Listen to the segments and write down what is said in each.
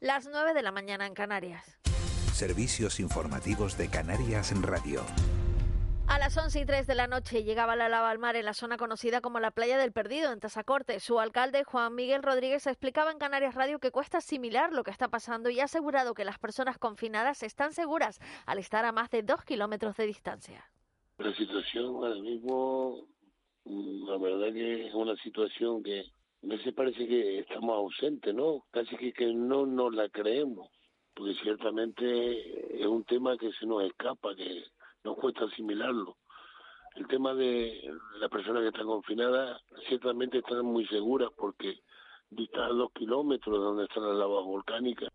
Las 9 de la mañana en Canarias. Servicios informativos de Canarias en Radio. A las 11 y 3 de la noche llegaba la lava al mar en la zona conocida como la Playa del Perdido, en Tazacorte. Su alcalde, Juan Miguel Rodríguez, explicaba en Canarias Radio que cuesta asimilar lo que está pasando y ha asegurado que las personas confinadas están seguras al estar a más de dos kilómetros de distancia. La situación ahora mismo, mm, la verdad que es una situación que veces parece que estamos ausentes, ¿no? Casi que, que no nos la creemos, porque ciertamente es un tema que se nos escapa, que nos cuesta asimilarlo. El tema de las personas que están confinadas ciertamente están muy seguras porque distan dos kilómetros de donde están las lavas volcánicas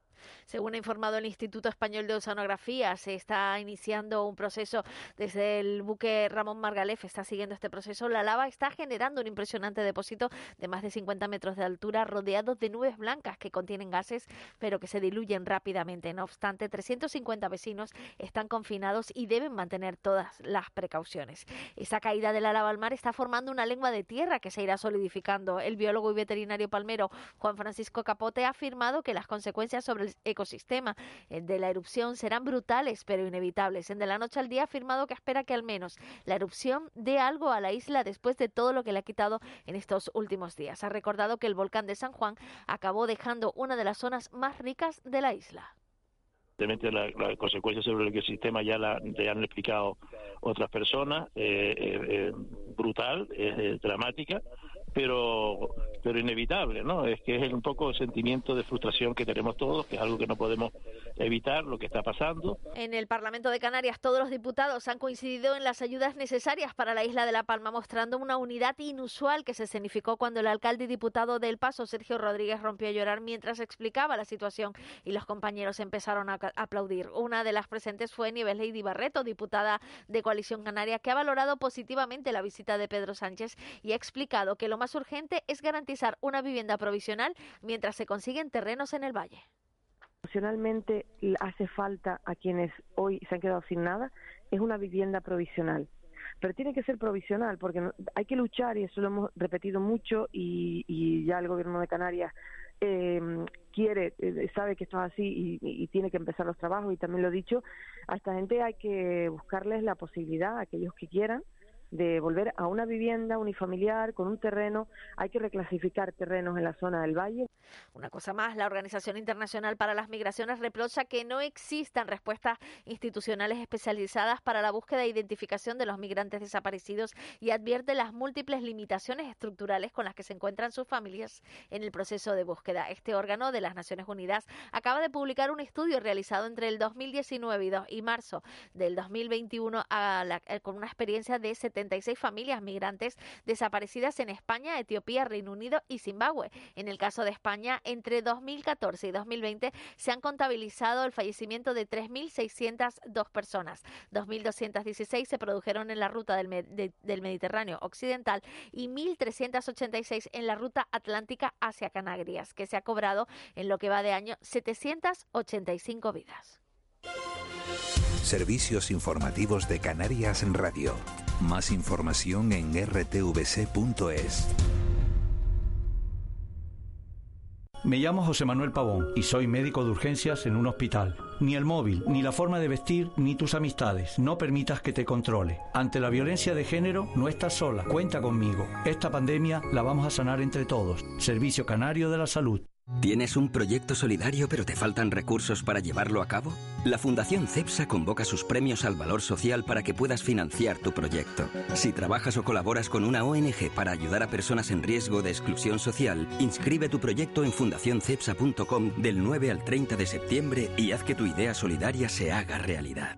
según ha informado el Instituto Español de Oceanografía, se está iniciando un proceso desde el buque Ramón Margalef, está siguiendo este proceso. La lava está generando un impresionante depósito de más de 50 metros de altura, rodeado de nubes blancas que contienen gases, pero que se diluyen rápidamente. No obstante, 350 vecinos están confinados y deben mantener todas las precauciones. Esa caída de la lava al mar está formando una lengua de tierra que se irá solidificando. El biólogo y veterinario palmero Juan Francisco Capote ha afirmado que las consecuencias sobre el ecosistema eh, de la erupción serán brutales pero inevitables. En De la Noche al Día ha afirmado que espera que al menos la erupción dé algo a la isla después de todo lo que le ha quitado en estos últimos días. Ha recordado que el volcán de San Juan acabó dejando una de las zonas más ricas de la isla. Evidentemente la, la, consecuencia sobre el ecosistema ya la han explicado otras personas, eh, eh, brutal, dramática, pero pero inevitable, ¿no? Es que es un poco el sentimiento de frustración que tenemos todos, que es algo que no podemos evitar, lo que está pasando. En el Parlamento de Canarias todos los diputados han coincidido en las ayudas necesarias para la isla de La Palma, mostrando una unidad inusual que se escenificó cuando el alcalde y diputado del Paso, Sergio Rodríguez, rompió a llorar mientras explicaba la situación y los compañeros empezaron a aplaudir. Una de las presentes fue Nieves Lady Barreto, diputada de Coalición Canaria, que ha valorado positivamente la visita de Pedro Sánchez y ha explicado que lo más urgente es garantizar una vivienda provisional mientras se consiguen terrenos en el valle. Emocionalmente hace falta a quienes hoy se han quedado sin nada, es una vivienda provisional. Pero tiene que ser provisional porque hay que luchar y eso lo hemos repetido mucho y, ya el gobierno de Canarias em, quiere, eh, sabe que esto es así y, y, tiene que empezar los trabajos y también lo he dicho, a esta gente hay que buscarles la posibilidad, aquellos que quieran, de volver a una vivienda unifamiliar con un terreno. Hay que reclasificar terrenos en la zona del valle. Una cosa más, la Organización Internacional para las Migraciones reprocha que no existan respuestas institucionales especializadas para la búsqueda e identificación de los migrantes desaparecidos y advierte las múltiples limitaciones estructurales con las que se encuentran sus familias en el proceso de búsqueda. Este órgano de las Naciones Unidas acaba de publicar un estudio realizado entre el 2019 y, marzo del 2021 eh, con una experiencia de 70 familias migrantes desaparecidas en España, Etiopía, Reino Unido y Zimbabue. En el caso de España, entre 2014 y 2020 se han contabilizado el fallecimiento de 3.602 personas. 2.216 se produjeron en la ruta del, del Mediterráneo Occidental y 1.386 en la ruta atlántica hacia Canarias, que se ha cobrado en lo que va de año 785 vidas. Servicios informativos de Canarias en Radio. Más información en rtvc.es. Me llamo José Manuel Pavón y soy médico de urgencias en un hospital. Ni el móvil, ni la forma de vestir, ni tus amistades. No permitas que te controle. Ante la violencia de género, no estás sola. Cuenta conmigo. Esta pandemia la vamos a sanar entre todos. Servicio Canario de la Salud. ¿Tienes un proyecto solidario pero te faltan recursos para llevarlo a cabo? La Fundación CEPSA convoca sus premios al valor social para que puedas financiar tu proyecto. Si trabajas o colaboras con una ONG para ayudar a personas en riesgo de exclusión social, inscribe tu proyecto en fundacioncepsa.com del 9 al 30 de septiembre y haz que tu idea solidaria se haga realidad.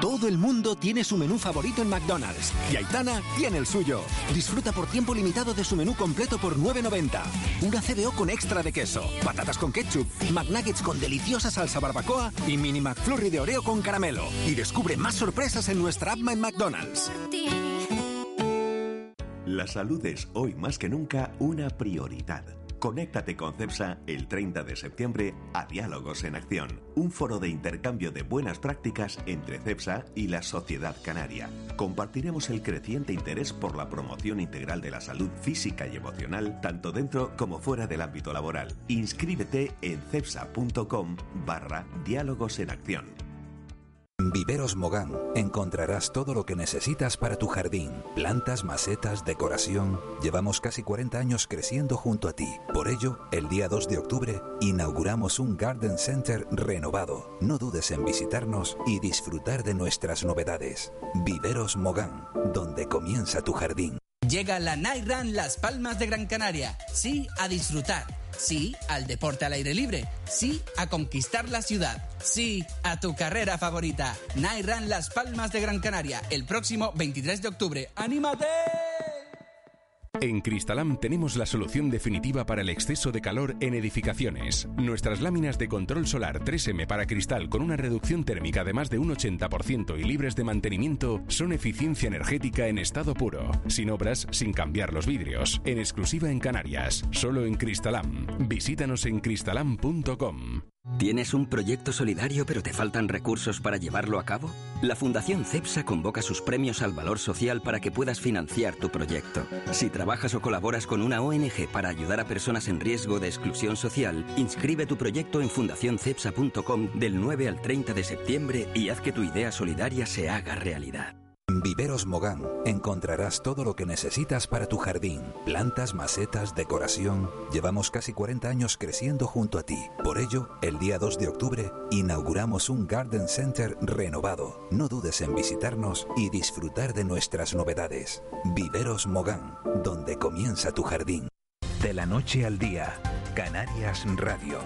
Todo el mundo tiene su menú favorito en McDonald's y Aitana tiene el suyo. Disfruta por tiempo limitado de su menú completo por 9.90. Una CBO con extra de queso, patatas con ketchup, McNuggets con deliciosa salsa barbacoa y mini McFlurry de Oreo con caramelo. Y descubre más sorpresas en nuestra app en McDonald's. La salud es hoy más que nunca una prioridad. Conéctate con CEPSA el 30 de septiembre a Diálogos en Acción, un foro de intercambio de buenas prácticas entre CEPSA y la sociedad canaria. Compartiremos el creciente interés por la promoción integral de la salud física y emocional, tanto dentro como fuera del ámbito laboral. Inscríbete en cepsa.com barra Diálogos en Acción. Viveros Mogán encontrarás todo lo que necesitas para tu jardín. Plantas, macetas, decoración. Llevamos casi 40 años creciendo junto a ti. Por ello, el día 2 de octubre inauguramos un Garden Center renovado. No dudes en visitarnos y disfrutar de nuestras novedades. Viveros Mogán, donde comienza tu jardín. Llega la Night Run Las Palmas de Gran Canaria. Sí, a disfrutar Sí al deporte al aire libre. Sí a conquistar la ciudad. Sí a tu carrera favorita. Run Las Palmas de Gran Canaria. El próximo 23 de octubre. ¡Anímate! En Cristalam tenemos la solución definitiva para el exceso de calor en edificaciones. Nuestras láminas de control solar 3M para cristal con una reducción térmica de más de un 80% y libres de mantenimiento son eficiencia energética en estado puro, sin obras, sin cambiar los vidrios, en exclusiva en Canarias, solo en Cristalam. Visítanos en cristalam.com. ¿Tienes un proyecto solidario pero te faltan recursos para llevarlo a cabo? La Fundación CEPSA convoca sus premios al valor social para que puedas financiar tu proyecto. Si o colaboras con una ONG para ayudar a personas en riesgo de exclusión social, inscribe tu proyecto en fundacioncepsa.com del 9 al 30 de septiembre y haz que tu idea solidaria se haga realidad. Viveros Mogán encontrarás todo lo que necesitas para tu jardín. Plantas, macetas, decoración. Llevamos casi 40 años creciendo junto a ti. Por ello, el día 2 de octubre inauguramos un Garden Center renovado. No dudes en visitarnos y disfrutar de nuestras novedades. Viveros Mogán, donde comienza tu jardín. De la noche al día, Canarias Radio.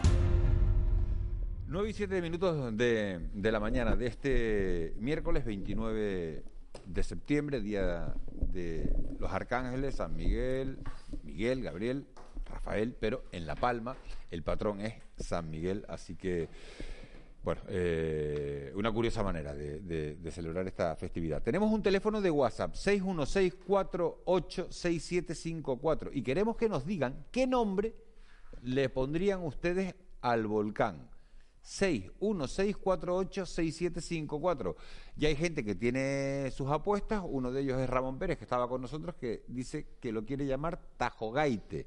9 y 7 minutos de, de la mañana de este miércoles 29 de septiembre, día de los arcángeles, San Miguel, Miguel, Gabriel, Rafael, pero en La Palma el patrón es San Miguel, así que, bueno, eh, una curiosa manera de, celebrar esta festividad. Tenemos un teléfono de WhatsApp, 616-486754, y queremos que nos digan qué nombre le pondrían ustedes al volcán. 616486754. Ya hay gente que tiene sus apuestas, uno de ellos es Ramón Pérez, que estaba con nosotros, que dice que lo quiere llamar Tajogaite,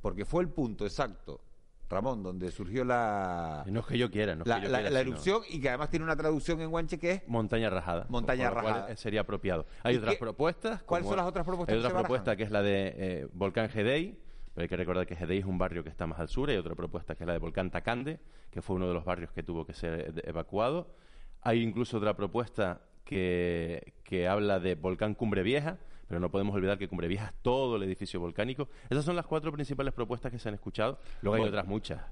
porque fue el punto exacto, Ramón, donde surgió la... No es que yo quiera, no es la, que yo quiera, la erupción y que además tiene una traducción en guanche que es... Montaña rajada. Montaña rajada. sería apropiado. Hay otras propuestas. ¿Cuáles son las otras propuestas? Hay otra propuesta que es la de eh, Volcán Gedei pero hay que recordar que Gedei es un barrio que está más al sur. Hay otra propuesta que es la de Volcán Tacande, que fue uno de los barrios que tuvo que ser evacuado. Hay incluso otra propuesta que, que habla de Volcán Cumbre Vieja, pero no podemos olvidar que Cumbre Vieja es todo el edificio volcánico. Esas son las cuatro principales propuestas que se han escuchado. Luego hay otras muchas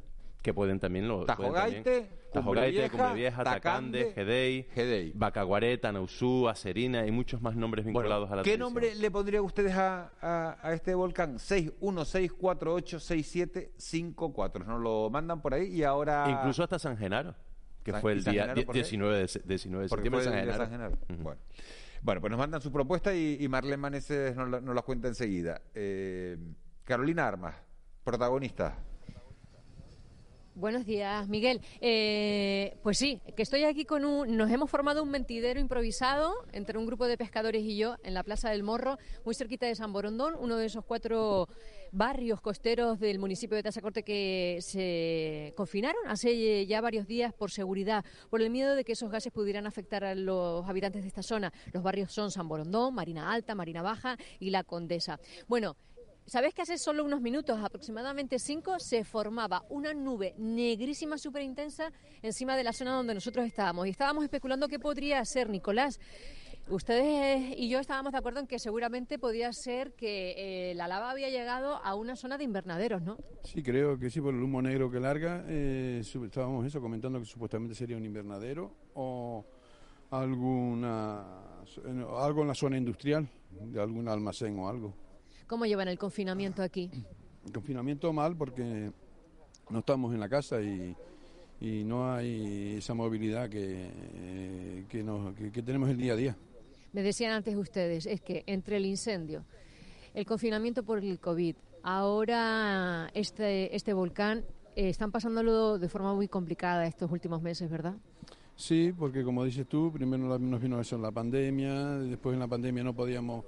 que pueden también lo Tajogaite, Tajogaite, Cumbre Vieja, Tacande, Gedei, Gedei, Bacaguareta, Nausú, Acerina y muchos más nombres vinculados a la ¿Qué nombre le pondrían ustedes a, a, este volcán? 616486754. Nos lo mandan por ahí y ahora incluso hasta San Genaro, que fue el día 19 de, 19 de septiembre San Genaro. Bueno. Bueno, pues nos mandan su propuesta y, Marlene Maneses nos la, nos la cuenta enseguida. Eh, Carolina Armas, protagonista. Buenos días, Miguel. Eh, pues sí, que estoy aquí con un. Nos hemos formado un mentidero improvisado entre un grupo de pescadores y yo en la Plaza del Morro, muy cerquita de San Borondón, uno de esos cuatro barrios costeros del municipio de Tazacorte que se confinaron hace ya varios días por seguridad, por el miedo de que esos gases pudieran afectar a los habitantes de esta zona. Los barrios son San Borondón, Marina Alta, Marina Baja y La Condesa. Bueno, ¿Sabes que hace solo unos minutos, aproximadamente cinco, se formaba una nube negrísima súper intensa encima de la zona donde nosotros estábamos? Y estábamos especulando qué podría ser, Nicolás. Ustedes y yo estábamos de acuerdo en que seguramente podía ser que eh, la lava había llegado a una zona de invernaderos, ¿no? Sí, creo que sí, por el humo negro que larga. Eh, estábamos eso comentando que supuestamente sería un invernadero o alguna algo en la zona industrial, de algún almacén o algo. ¿Cómo llevan el confinamiento aquí? El confinamiento mal porque no estamos en la casa y, no hay esa movilidad que, que, tenemos el día a día. Me decían antes ustedes, es que entre el incendio, el confinamiento por el COVID. Ahora este, este volcán eh, están pasándolo de forma muy complicada estos últimos meses, ¿verdad? Sí, porque como dices tú, primero nos vino eso en la pandemia, después en la pandemia no podíamos,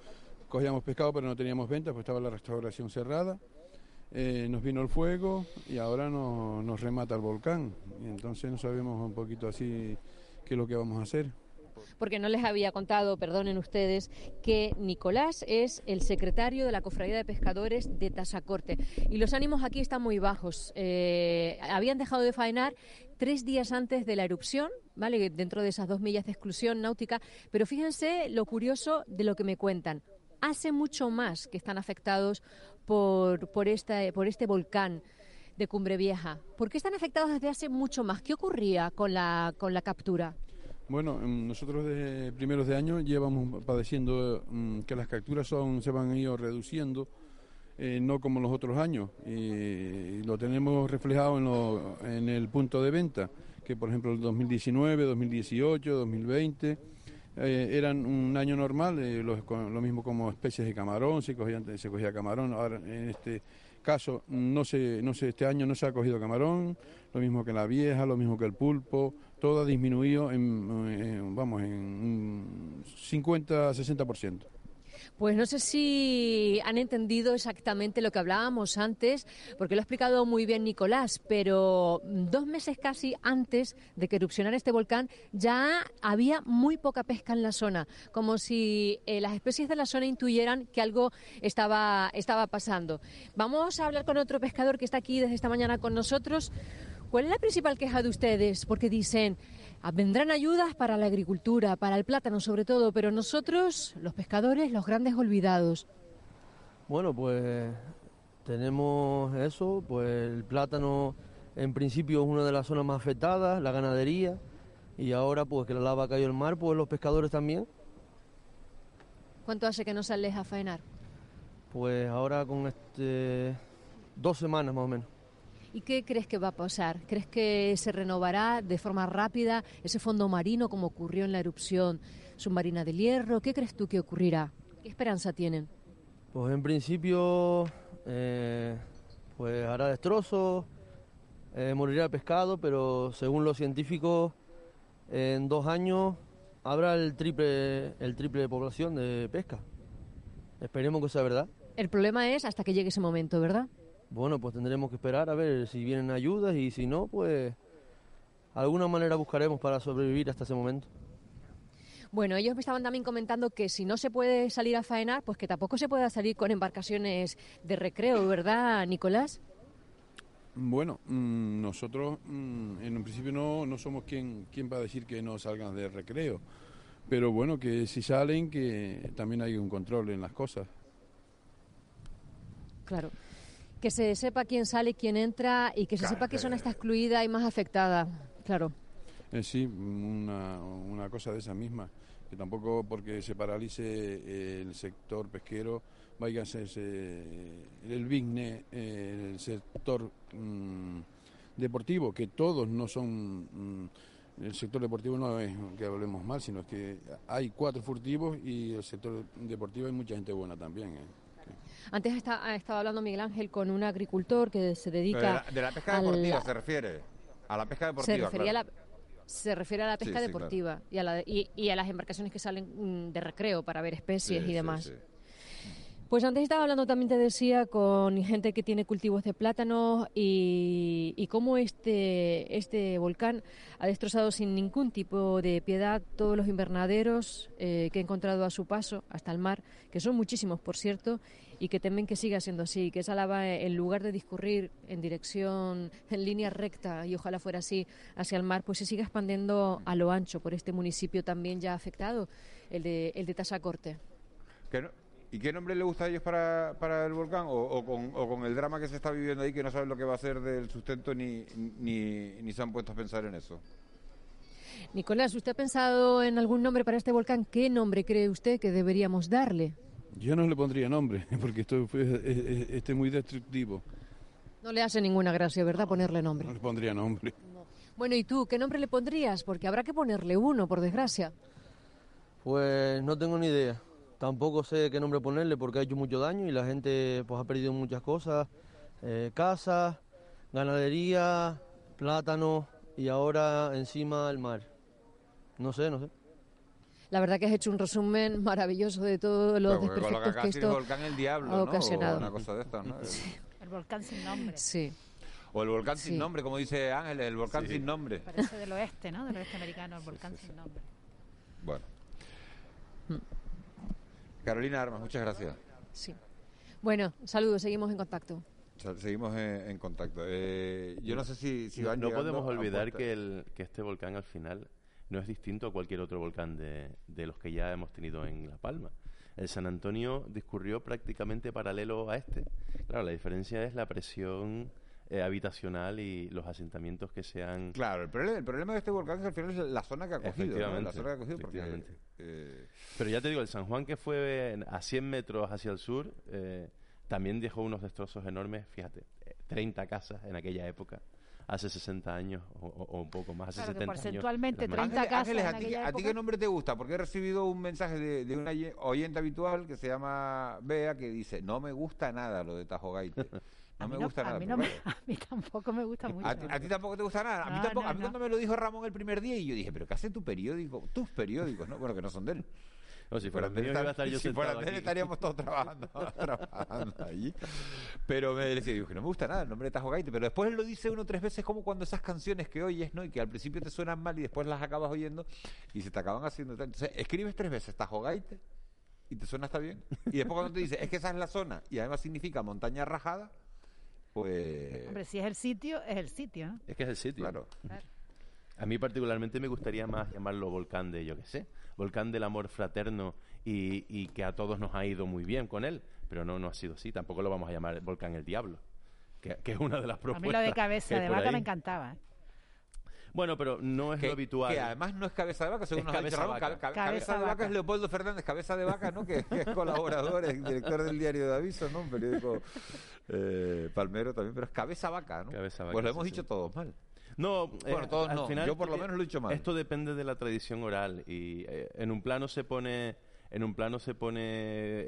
cogíamos pescado pero no teníamos ventas, pues estaba la restauración cerrada. Eh, nos vino el fuego y ahora nos remata el volcán. Y entonces no sabemos un poquito así qué es lo que vamos a hacer porque no les había contado, perdonen ustedes, que Nicolás es el secretario de la Cofradía de Pescadores de Tasacorte. Y los ánimos aquí están muy bajos. Eh, habían dejado de faenar tres días antes de la erupción, ¿vale? Dentro de esas dos millas de exclusión náutica. Pero fíjense lo curioso de lo que me cuentan. Hace mucho más que están afectados por, por, esta, por este volcán de Cumbre Vieja. ¿Por qué están afectados desde hace mucho más? ¿Qué ocurría con la, con la captura? Bueno, mm, nosotros desde primeros de año llevamos padeciendo mm, que las capturas son, se van a ir reduciendo, eh, no como los otros años, y, lo tenemos reflejado en, en, el punto de venta, que por ejemplo el 2019, 2018, 2020 eran un año normal, eh, lo, mismo como especies de camarón, se, se cogía camarón, ahora en este caso no se, no se, este año no se ha cogido camarón, lo mismo que la vieja, lo mismo que el pulpo, todo ha disminuido en, vamos, en un 50-60%. Pues no sé si han entendido exactamente lo que hablábamos antes, porque lo ha explicado muy bien Nicolás, pero dos meses casi antes de que erupcionara este volcán ya había muy poca pesca en la zona, como si eh, las especies de la zona intuyeran que algo estaba, estaba pasando. Vamos a hablar con otro pescador que está aquí desde esta mañana con nosotros. ¿Cuál es la principal queja de ustedes? Porque dicen, vendrán ayudas para la agricultura, para el plátano sobre todo, pero nosotros, los pescadores, los grandes olvidados. Bueno, pues tenemos eso, pues el plátano en principio es una de las zonas más afectadas, la ganadería, y ahora pues que la lava cayó el mar, pues los pescadores también. ¿Cuánto hace que no sales a faenar? Pues ahora con este dos semanas más o menos. ¿Y qué crees que va a pasar? ¿Crees que se renovará de forma rápida ese fondo marino como ocurrió en la erupción submarina del Hierro? ¿Qué crees tú que ocurrirá? ¿Qué esperanza tienen? Pues en principio, eh, pues hará destrozos, eh, morirá el pescado, pero según los científicos, en dos años habrá el triple, el triple de población de pesca. Esperemos que sea verdad. El problema es hasta que llegue ese momento, ¿verdad? Bueno, pues tendremos que esperar a ver si vienen ayudas y si no, pues alguna manera buscaremos para sobrevivir hasta ese momento. Bueno, ellos me estaban también comentando que si no se puede salir a faenar, pues que tampoco se pueda salir con embarcaciones de recreo, ¿verdad, Nicolás? Bueno, mm, nosotros mm, en un principio no, no somos quien, quien va a decir que no salgan de recreo, pero bueno, que si salen, que también hay un control en las cosas. Claro que se sepa quién sale, quién entra y que se sepa qué zona está excluida y más afectada, claro. Eh, sí, una, cosa de esa misma, que tampoco porque se paralice eh, el sector pesquero vaya a ser el BIGNE, eh, el sector mm, deportivo, que todos no son... Mm, el sector deportivo no es que hablemos mal, sino que hay cuatro furtivos y el sector deportivo hay mucha gente buena también. Antes está, estaba hablando Miguel Ángel con un agricultor que se dedica... De la, pesca deportiva se refiere. A la pesca deportiva, se, a la, se refiere a la pesca deportiva y, a la, y, a las embarcaciones que salen mm, de recreo para ver especies y demás. Pues antes estaba hablando también, te decía, con gente que tiene cultivos de plátanos y, y cómo este, este volcán ha destrozado sin ningún tipo de piedad todos los invernaderos eh, que he encontrado a su paso hasta el mar, que son muchísimos, por cierto, y que temen que siga siendo así, que esa lava, en lugar de discurrir en dirección, en línea recta, y ojalá fuera así, hacia el mar, pues se siga expandiendo a lo ancho por este municipio también ya afectado, el de, el de. ¿Y qué nombre le gusta a ellos para, para el volcán? O, con, el drama que se está viviendo ahí, que no saben lo que va a ser del sustento ni, ni, ni se han puesto a pensar en eso. Nicolás, ¿usted ha pensado en algún nombre para este volcán? ¿Qué nombre cree usted que deberíamos darle? Yo no le pondría nombre, porque esto es, este muy destructivo. No le hace ninguna gracia, ¿verdad?, ponerle nombre. No le pondría nombre. Bueno, ¿y tú qué nombre le pondrías? Porque habrá que ponerle uno, por desgracia. Pues no tengo ni idea tampoco sé qué nombre ponerle porque ha hecho mucho daño y la gente pues ha perdido muchas cosas, eh, casas, ganadería, plátano y ahora encima el mar. No sé, no sé. La verdad que has hecho un resumen maravilloso de todos los Pero lo que esto volcán el diablo, ha ¿no? ocasionado. O una cosa de estas, ¿no? El volcán sin nombre. Sí. O el volcán sin nombre, como dice Ángeles, el volcán Sí. sin nombre. Parece del oeste, ¿no? Del oeste americano, el volcán sin nombre. Bueno. Mm. Carolina Armas, muchas gracias. Sí. Bueno, saludos, seguimos en contacto. Seguimos en, en contacto. Eh, yo no sé si, van no podemos olvidar que, el, que este volcán al final no es distinto a cualquier otro volcán de, de los que ya hemos tenido en La Palma. El San Antonio discurrió prácticamente paralelo a este. Claro, la diferencia es la presión eh, habitacional y los asentamientos que se han... Claro, el problema, el problema de este volcán es que al final es la zona que ha cogido. ¿no? Efectivamente, La zona que ha cogido porque, efectivamente. eh, Pero ya te digo, el San Juan que fue a 100 metros hacia el sur, eh, también dejó unos destrozos enormes, fíjate, eh, 30 casas en aquella época, hace 60 años o, un poco más, hace Claro que 70 años. porcentualmente las 30 manos. casas Ángeles, ¿a ti, época. qué nombre te gusta? Porque he recibido un mensaje de, de una oye- oyente habitual que se llama Bea que dice, no me gusta nada lo de Tajo Gaite. No me no- gusta a nada. mí no pero me- a mí tampoco me gusta mucho. A, ti- a ti tampoco te gusta nada. A mí, No, tampoco, no, a mí no. cuando me lo dijo Ramón el primer día y yo dije, pero ¿qué hace tu periódico? Tus periódicos, ¿no? Bueno, que no son de él. No, si fueran de él, si estaríamos todos trabajando, trabajando allí. Pero me decía, digo, que no me gusta nada el nombre de Tajo Gaite. Pero después él lo dice uno o tres veces como cuando esas canciones que oyes, ¿no? Y que al principio te suenan mal y después las acabas oyendo y se te acaban haciendo tal. Entonces, escribes tres veces Tajo Gaite y te suena hasta bien. Y después cuando te dice, es que esa es la zona y además significa montaña rajada, pues... Hombre, si es el sitio, es el sitio, ¿no? Es que es el sitio. Claro. A mí particularmente me gustaría más llamarlo volcán de, yo qué sé, volcán del amor fraterno y, y que a todos nos ha ido muy bien con él, pero no, no ha sido así. Tampoco lo vamos a llamar volcán el diablo, que, que es una de las A propuestas. mí lo de cabeza de vaca ahí. me encantaba. ¿eh? Bueno, pero no es que, lo habitual. que además no es cabeza de vaca, según Es nos ha dicho cabeza Ramón. vaca. Ca- ca- Cabeza cabeza de vaca. vaca es Leopoldo Fernández, cabeza de vaca, ¿no? Que, que es colaborador, es director del diario de aviso, ¿no? Un periódico eh, palmero también, pero es cabeza vaca, ¿no? Cabeza vaca, pues lo hemos sí. dicho todos mal. No, Bueno, eh, todos al no. final Yo por lo menos lo he dicho mal. Esto depende de la tradición oral y eh, en un plano se pone, en un plano se pone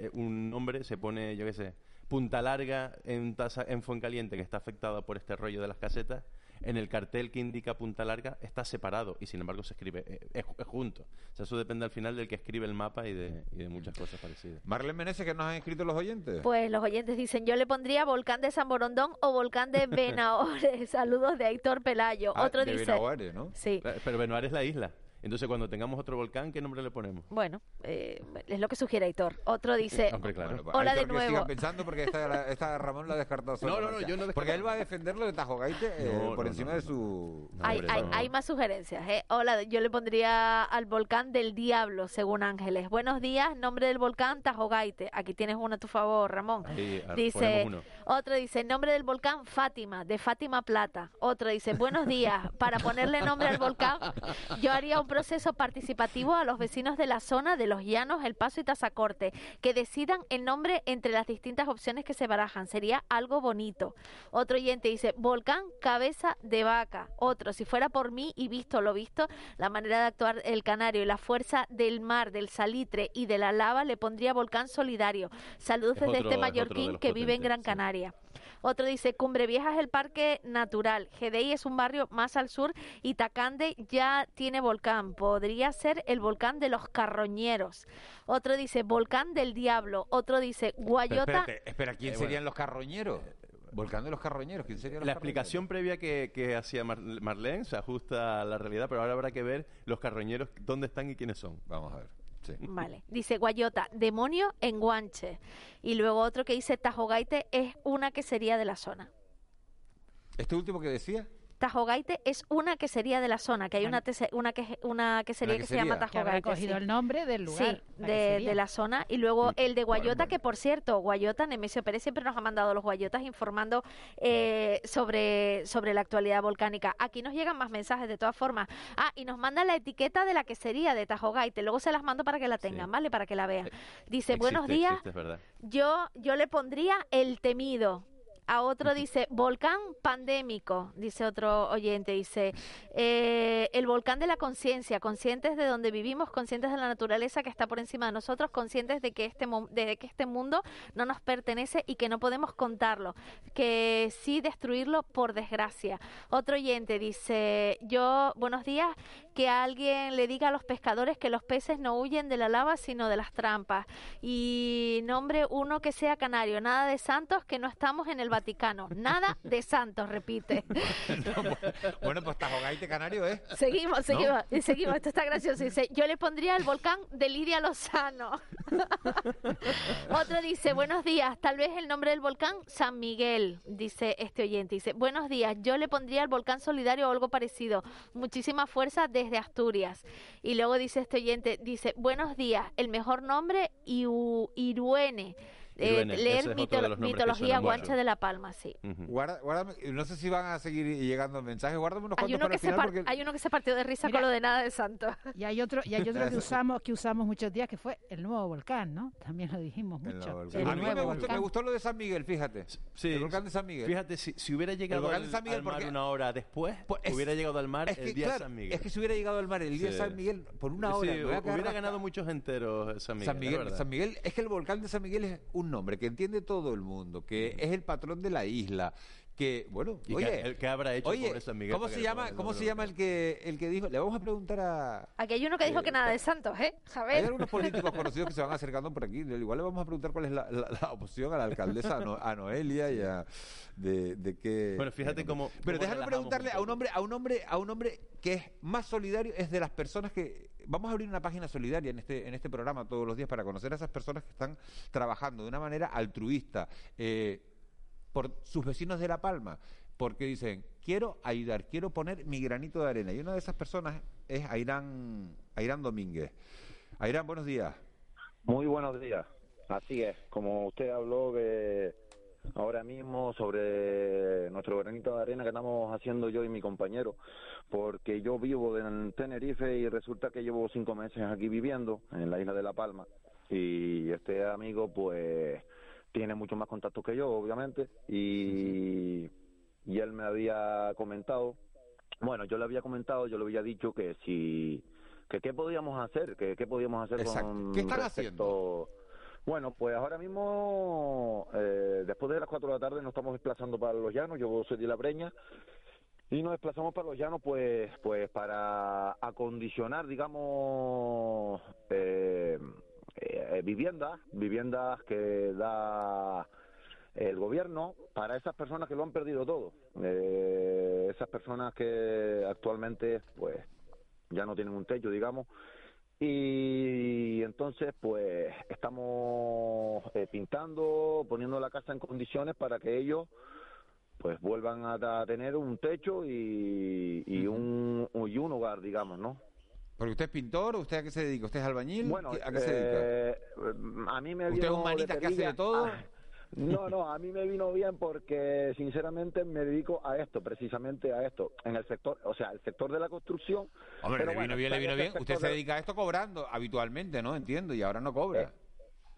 eh, un nombre, se pone, yo qué sé, Punta Larga en Taza, en Fuencaliente que está afectada por este rollo de las casetas. En el cartel que indica Punta Larga está separado y sin embargo se escribe eh, es, es junto. O sea, eso depende al final del que escribe el mapa y de, y de muchas cosas parecidas. Marlene Meneses, que nos han escrito los oyentes. Pues los oyentes dicen, yo le pondría volcán de San Borondón o volcán de Benaores. Saludos de Héctor Pelayo. Ah, Otro de dice, ¿no? Sí. Pero Benoar es la isla. Entonces cuando tengamos otro volcán, ¿qué nombre le ponemos? bueno, eh, es lo que sugiere Héctor. Otro dice, Hombre, claro. Bueno, pues, Hola Aitor, de nuevo. pensando porque esta, esta Ramón la ha descartado sola No, no, no, yo no Porque él va a defenderlo de Tajo Gaite eh, No, por no, encima no, de su... hay, hay, hay más sugerencias. ¿eh? Hola, yo le pondría al volcán del diablo, según Ángeles. Buenos días, nombre del volcán Tajogaite. Aquí tienes uno a tu favor, Ramón. Ahí, Dice, uno. Otro dice, nombre del volcán Fátima, de Fátima Plata. Otro dice, buenos días, para ponerle nombre al volcán, yo haría un proceso participativo a los vecinos de la zona de Los Llanos, El Paso y Tazacorte, que decidan el nombre entre las distintas opciones que se barajan. Sería algo bonito. Otro oyente dice, volcán cabeza de vaca. Otro, si fuera por mí y visto lo visto, la manera de actuar el canario y la fuerza del mar, del salitre y de la lava, le pondría volcán solidario. Saludos Es desde otro- este es otro de mallorquín que vive en Gran Canaria. Otro dice, Cumbre Vieja es el parque natural, Gedei es un barrio más al sur y Tacande ya tiene volcán, podría ser el volcán de los carroñeros. Otro dice, volcán del diablo. Otro dice, Pero Guayota. espérate, espera, ¿quién Eh, serían bueno. los carroñeros? Volcán de los carroñeros, ¿quién serían los La explicación previa que, que hacía Mar- Marlene se ajusta a la realidad, pero ahora habrá que ver los carroñeros dónde están y quiénes son. Vamos a ver. Vale, dice Guayota, demonio en Guanche. Y luego otro que dice Tajogaite es una que sería de la zona. ¿Este último que decía? Tajogaite es una que sería de la zona, que hay una, tese- una, que, una quesería Una que se llama quesería. Que Tajogaite. cogido sí. el nombre del lugar. Sí, la de, quesería. de la zona. Y luego el de Guayota, que por cierto, Guayota, Nemesio Pérez siempre nos ha mandado los Guayotas informando eh, sobre, sobre la actualidad volcánica. Aquí nos llegan más mensajes de todas formas. Ah, y nos manda la etiqueta de la quesería de Tajogaite. Luego se las mando para que la tengan, ¿vale? Para que la vean. Dice, buenos días. existe, es verdad. Yo, yo le pondría el temido. A otro dice, volcán pandémico, dice otro oyente, dice, eh, el volcán de la conciencia, conscientes de donde vivimos, conscientes de la naturaleza que está por encima de nosotros, conscientes de que este, de que este mundo no nos pertenece y que no podemos contarlo, que sí destruirlo por desgracia. Otro oyente dice, yo, buenos días, que alguien le diga a los pescadores que los peces no huyen de la lava, sino de las trampas. Y nombre uno que sea canario, nada de santos, que no estamos en el Vaticano. Nada de santos, repite. bueno, pues Tajogaite Canario, ¿eh? Seguimos, seguimos, seguimos. Esto está gracioso. Dice, yo le pondría el volcán de Lidia Lozano. Otro dice, buenos días, tal vez el nombre del volcán, San Miguel, dice este oyente. Dice, buenos días, yo le pondría el volcán solidario o algo parecido. Muchísima fuerza desde Asturias. Y luego dice este oyente, dice, buenos días, el mejor nombre, Iruene. Eh, leer mitología guanche de la Palma, sí. no sé si van a seguir llegando mensajes, guárdame unos hay uno, que se hay uno que se partió de risa con lo de nada de santo. Y hay otro, y hay otro que usamos que usamos muchos días que fue el nuevo volcán, ¿no? También lo dijimos mucho. a mí me gustó, lo de San Miguel, fíjate. Sí, el volcán de San Miguel. Fíjate, si, si hubiera llegado al, San Miguel, mar una hora después, pues hubiera llegado al mar el día de San Miguel. Es que si hubiera llegado al mar el día de San Miguel por una hora. hubiera ganado muchos enteros San Miguel. San Miguel, es que el volcán de San Miguel es un nombre que entiende todo el mundo, que es el patrón de la isla, que bueno, oye, ¿qué, habrá hecho oye, San Miguel ¿Cómo se llama? ¿Cómo se llama el que el que dijo? Le vamos a preguntar a Aquí hay uno que dijo que nada de Santos, ¿eh? Hay algunos políticos conocidos que se van acercando por aquí. Igual le vamos a preguntar cuál es la, la, opción a la alcaldesa a Noelia y a de, de qué. Bueno, fíjate cómo. Pero déjame preguntarle a un hombre, a un hombre, a un hombre que es más solidario, es de las personas que vamos a abrir una página solidaria en este en este programa todos los días para conocer a esas personas que están trabajando de una manera altruista. Eh, por sus vecinos de La Palma, porque dicen, quiero ayudar, quiero poner mi granito de arena. Y una de esas personas es Airán, Airán Domínguez. Airán, buenos días. Muy buenos días. Así es, como usted habló que ahora mismo sobre nuestro granito de arena que estamos haciendo yo y mi compañero, porque yo vivo en Tenerife y resulta que llevo cinco meses aquí viviendo en la isla de La Palma y este amigo pues tiene mucho más contacto que yo, obviamente, y, y él me había comentado, bueno, yo le había comentado, yo le había dicho que si, que qué podíamos hacer, que qué podíamos hacer con ¿Qué están haciendo? Bueno, pues ahora mismo, eh, después de las 4 de la tarde, nos estamos desplazando para los llanos, yo soy de La Breña, y nos desplazamos para los llanos, pues, pues para acondicionar, digamos, eh, eh, viviendas, viviendas que da el gobierno para esas personas que lo han perdido todo, eh, esas personas que actualmente pues ya no tienen un techo, digamos, y entonces pues estamos eh, pintando, poniendo la casa en condiciones para que ellos pues vuelvan a, tener un techo y, y, un, y un hogar, digamos, ¿no? Porque usted es pintor, ¿usted a qué se dedica? ¿Usted es albañil? Bueno, ¿a qué se dedica? Eh, a mí me ¿Usted es un manita que hace de todo? Ah, no, no, a mí me vino bien porque sinceramente me dedico a esto, precisamente a esto, en el sector, o sea, el sector de la construcción. Hombre, le vino bien, le vino bien. Usted se dedica a esto cobrando habitualmente, ¿no? Entiendo, y ahora no cobra.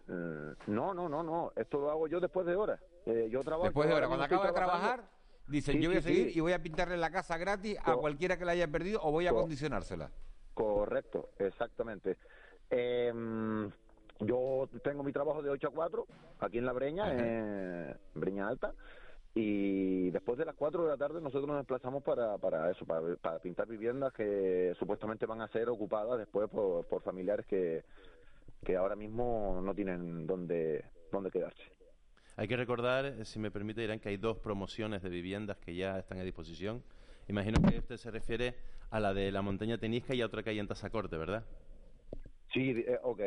Eh, mm, no, no, no, no, esto lo hago yo después de horas. Eh, yo trabajo. Después de horas, cuando acaba de trabajar, dice, yo voy a seguir y voy a pintarle la casa gratis a cualquiera que la haya perdido o voy a acondicionársela. Correcto, exactamente. Eh, yo tengo mi trabajo de 8 a 4 aquí en La Breña, en Breña Alta, y después de las 4 de la tarde nosotros nos desplazamos para, para eso, para, pintar viviendas que supuestamente van a ser ocupadas después por, por familiares que, que ahora mismo no tienen dónde, dónde quedarse. Hay que recordar, si me permite, Irán, que hay dos promociones de viviendas que ya están a disposición. Imagino que este se refiere a la de la montaña Tenisca y a otra que hay en Tazacorte, ¿verdad? Sí, eh, ok,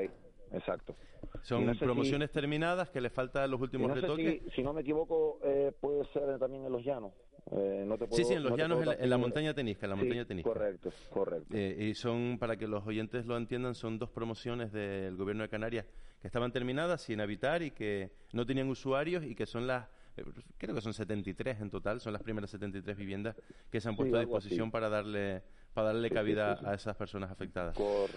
exacto. Son promociones terminadas que le faltan los últimos retoques. si, no me equivoco, eh, puede ser también en los llanos. Eh, sí, sí, en los llanos, en la, montaña Tenisca, en la montaña Tenisca. Correcto, correcto. y son, para que los oyentes lo entiendan, son dos promociones del gobierno de Canarias que estaban terminadas sin habitar y que no tenían usuarios y que son las eh, creo que son 73 en total, son las primeras 73 viviendas que se han Sí, puesto a así. disposición para darle para darle Sí, sí, cabida sí, sí. a esas personas afectadas.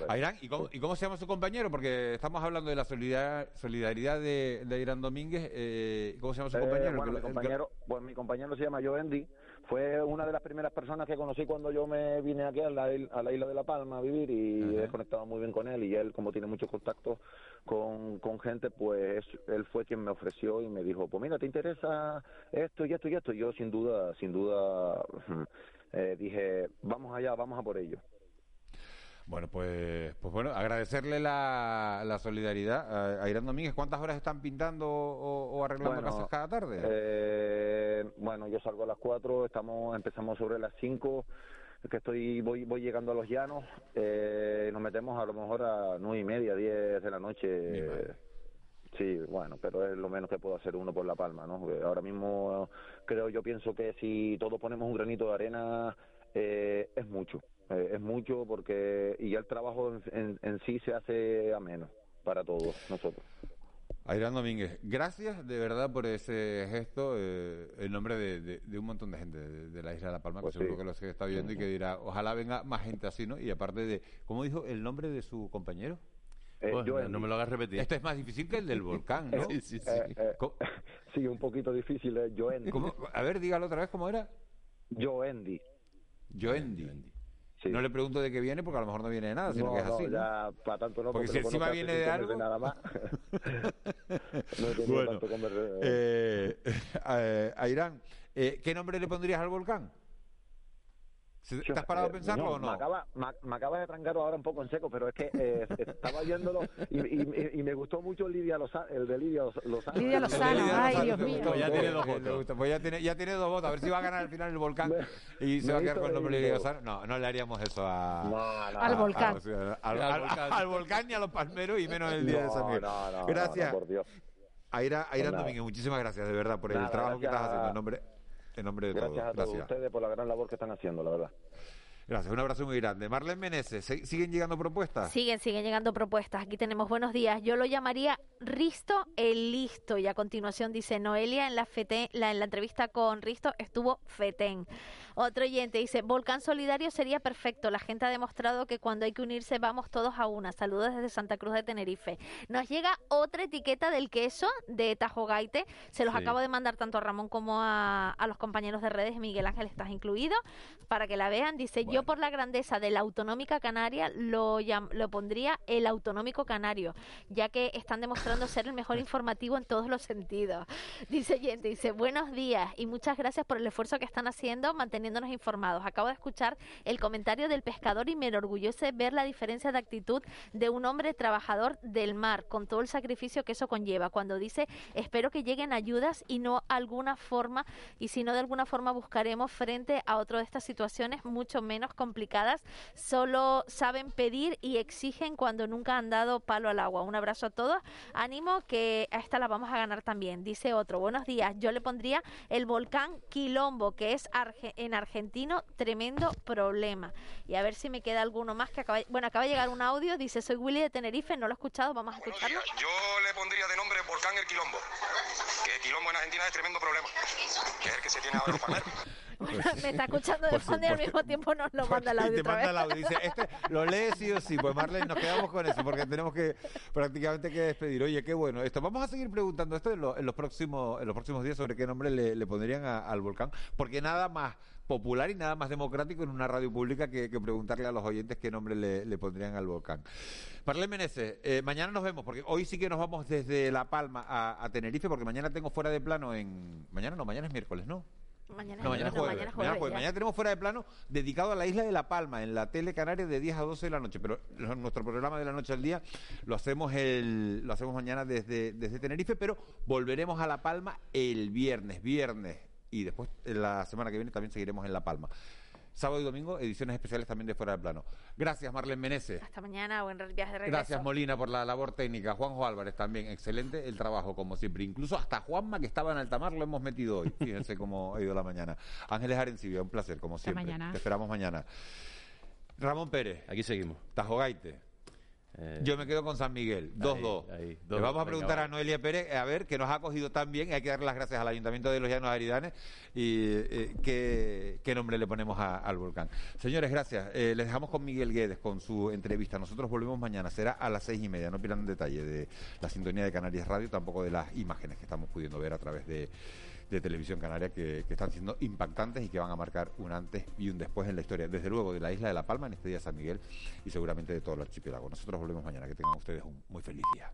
Airán, ¿y cómo, y cómo se llama su compañero? Porque estamos hablando de la solidaridad, solidaridad de, de Irán Domínguez. eh, ¿Cómo se llama su Eh, compañero? Bueno, mi el compañero, mi compañero se llama Joendi. Fue una de las primeras personas que conocí cuando yo me vine aquí a la, il- a la isla de La Palma a vivir y he conectado muy bien con él. Y él, como tiene mucho contacto con, con gente, pues él fue quien me ofreció y me dijo, pues mira, ¿te interesa esto y esto y esto? Y yo sin duda, sin duda, eh, dije, vamos allá, vamos a por ello. Bueno, pues, pues bueno, agradecerle la, la solidaridad a, a Irán Domínguez. ¿Cuántas horas están pintando o, o arreglando Bueno, casas cada tarde? Eh, bueno, yo salgo a las 4, estamos, empezamos sobre las 5, que estoy, voy, voy llegando a los llanos, eh, nos metemos a lo mejor a nueve y media, 10 de la noche. Sí, bueno, pero es lo menos que puedo hacer uno por La Palma, ¿no? Porque Ahora mismo creo, yo pienso que si todos ponemos un granito de arena, eh, es mucho, eh, es mucho porque, y ya el trabajo en, en- en sí se hace ameno para todos nosotros. Airán Domínguez, gracias de verdad por ese gesto eh, en nombre de, de- de un montón de gente de, de la isla de La Palma, Pues que seguro sí. que lo está viendo y que dirá, ojalá venga más gente así, ¿no? Y aparte de, ¿cómo dijo el nombre de su compañero? Eh, Pues, no me lo hagas repetir. Este es más difícil que el del volcán, ¿no? Eh, eh, eh, sí, un poquito difícil, es Joendi. A ver, dígalo otra vez, ¿cómo era? Joendi. Joendi. No le pregunto de qué viene porque a lo mejor no viene de nada, sino No, que es así. ¿no? ya para tanto no, Porque porque, si encima viene de algo- nada más. no Bueno, tanto eh, eh, Airán, eh, ¿qué nombre le pondrías al volcán? ¿Se- ¿Te has parado a Eh, pensarlo no, o no? Me acaba, me, me acaba de trancar ahora un poco en seco, pero es que eh, estaba oyéndolo y, y- y me gustó mucho Lidia Lozano, el de Lidia Lozano. Lidia Lozano, ay, Dios mío. Pues ya tiene dos votos. Pues ya tiene, ya tiene dos votos. A ver si va a ganar al final el volcán y se me va a quedar con el nombre de Lidia Lozano. No, no le haríamos eso a, no. Al a- volcán. a- al, Al al- volcán. al volcán y a los palmeros y menos el día de No, San Miguel. no, no, gracias. no, por Dios. Aira, Aira. Domínguez, muchísimas gracias de verdad por el Nada, trabajo que estás gracias. haciendo en nombre, en nombre de Gracias a todos. todos ustedes por la gran labor que están haciendo, la verdad. Gracias, un abrazo muy grande. Marlene Meneses, ¿sig- ¿siguen llegando propuestas? Siguen, siguen llegando propuestas. Aquí tenemos buenos días. Yo lo llamaría Risto el listo. Y a continuación dice Noelia en la, fete- la, en la entrevista con Risto estuvo Fetén. Otro oyente dice, Volcán Solidario sería perfecto. La gente ha demostrado que cuando hay que unirse vamos todos a una. Saludos desde Santa Cruz de Tenerife. Nos llega otra etiqueta del queso de Tajogaite. Se los Sí. acabo de mandar tanto a Ramón como a, a los compañeros de redes. Miguel Ángel, estás incluido. Para que la vean. Dice, yo por la grandeza de la autonómica canaria lo, lo pondría el autonómico canario, ya que están demostrando ser el mejor informativo en todos los sentidos. Dice oyente, dice, buenos días y muchas gracias por el esfuerzo que están haciendo manteniéndonos informados. Acabo de escuchar el comentario del pescador y me enorgullece ver la diferencia de actitud de un hombre trabajador del mar, con todo el sacrificio que eso conlleva, cuando dice, espero que lleguen ayudas y no alguna forma, y si no de alguna forma buscaremos frente a otra de estas situaciones mucho menos complicadas, solo saben pedir y exigen cuando nunca han dado palo al agua. Un abrazo a todos, ánimo que a esta la vamos a ganar también. Dice otro, buenos días, yo le pondría el volcán Quilombo, que es arge- en argentino, tremendo problema. Y a ver si me queda alguno más que acaba, bueno, acaba de llegar un audio, dice, soy Willy de Tenerife, no lo he escuchado, vamos a escucharlo. Yo le pondría de nombre Volcán el Quilombo. Que Quilombo en Argentina es tremendo problema. Que es el que se tiene ahora los palmeros. me está escuchando de fondo y al mismo tiempo nos lo manda el audio te manda el audio. Dice, este lo lee sí o sí. Pues Marlene, nos quedamos con eso porque tenemos que prácticamente que despedir. Oye, qué bueno. Esto vamos a seguir preguntando esto en, lo- en los próximos en los próximos días sobre qué nombre le, le pondrían a- al volcán, porque nada más popular y nada más democrático en una radio pública que, que preguntarle a los oyentes qué nombre le, le pondrían al volcán. Marlene Meneses, eh, mañana nos vemos, porque hoy sí que nos vamos desde La Palma a, a Tenerife, porque mañana tengo fuera de plano en... Mañana no, mañana es miércoles, ¿no? Mañana, No, mañana es no, jueves. mañana es mañana jueves, jueves. Mañana tenemos fuera de plano dedicado a la isla de La Palma, en la tele canaria de 10 a 12 de la noche. Pero nuestro programa de la noche al día lo hacemos el, lo hacemos mañana desde, desde Tenerife, pero volveremos a La Palma el viernes, viernes. Y después, en la semana que viene, también seguiremos en La Palma. Sábado y domingo, ediciones especiales también de Fuera de Plano. Gracias, Marlene Meneses. Hasta mañana, buen viaje de regreso. Gracias, Molina, por la labor técnica. Juanjo Álvarez también, excelente el trabajo, como siempre. Incluso hasta Juanma, que estaba en altamar, lo hemos metido hoy. Fíjense cómo ha ido la mañana. Ángeles Arencibia, un placer, como siempre. mañana. Te esperamos mañana. Ramón Pérez. Aquí seguimos. Tajogaite. Eh, Yo me quedo con San Miguel, 2-2. ahí, Le vamos a preguntar a Noelia Pérez, a ver, que nos ha acogido tan bien, hay que darle las gracias al Ayuntamiento de los Llanos Aridanes, y eh, qué, qué nombre le ponemos a- al volcán. Señores, gracias. Eh, les dejamos con Miguel Guedes, con su entrevista. Nosotros volvemos mañana, será a las seis y media. No pierdan detalle de la sintonía de Canarias Radio, tampoco de las imágenes que estamos pudiendo ver a través de, de Televisión Canaria, que, que están siendo impactantes y que van a marcar un antes y un después en la historia, desde luego de la isla de La Palma, en este día San Miguel, y seguramente de todo el archipiélago. Nosotros volvemos mañana. Que tengan ustedes un muy feliz día.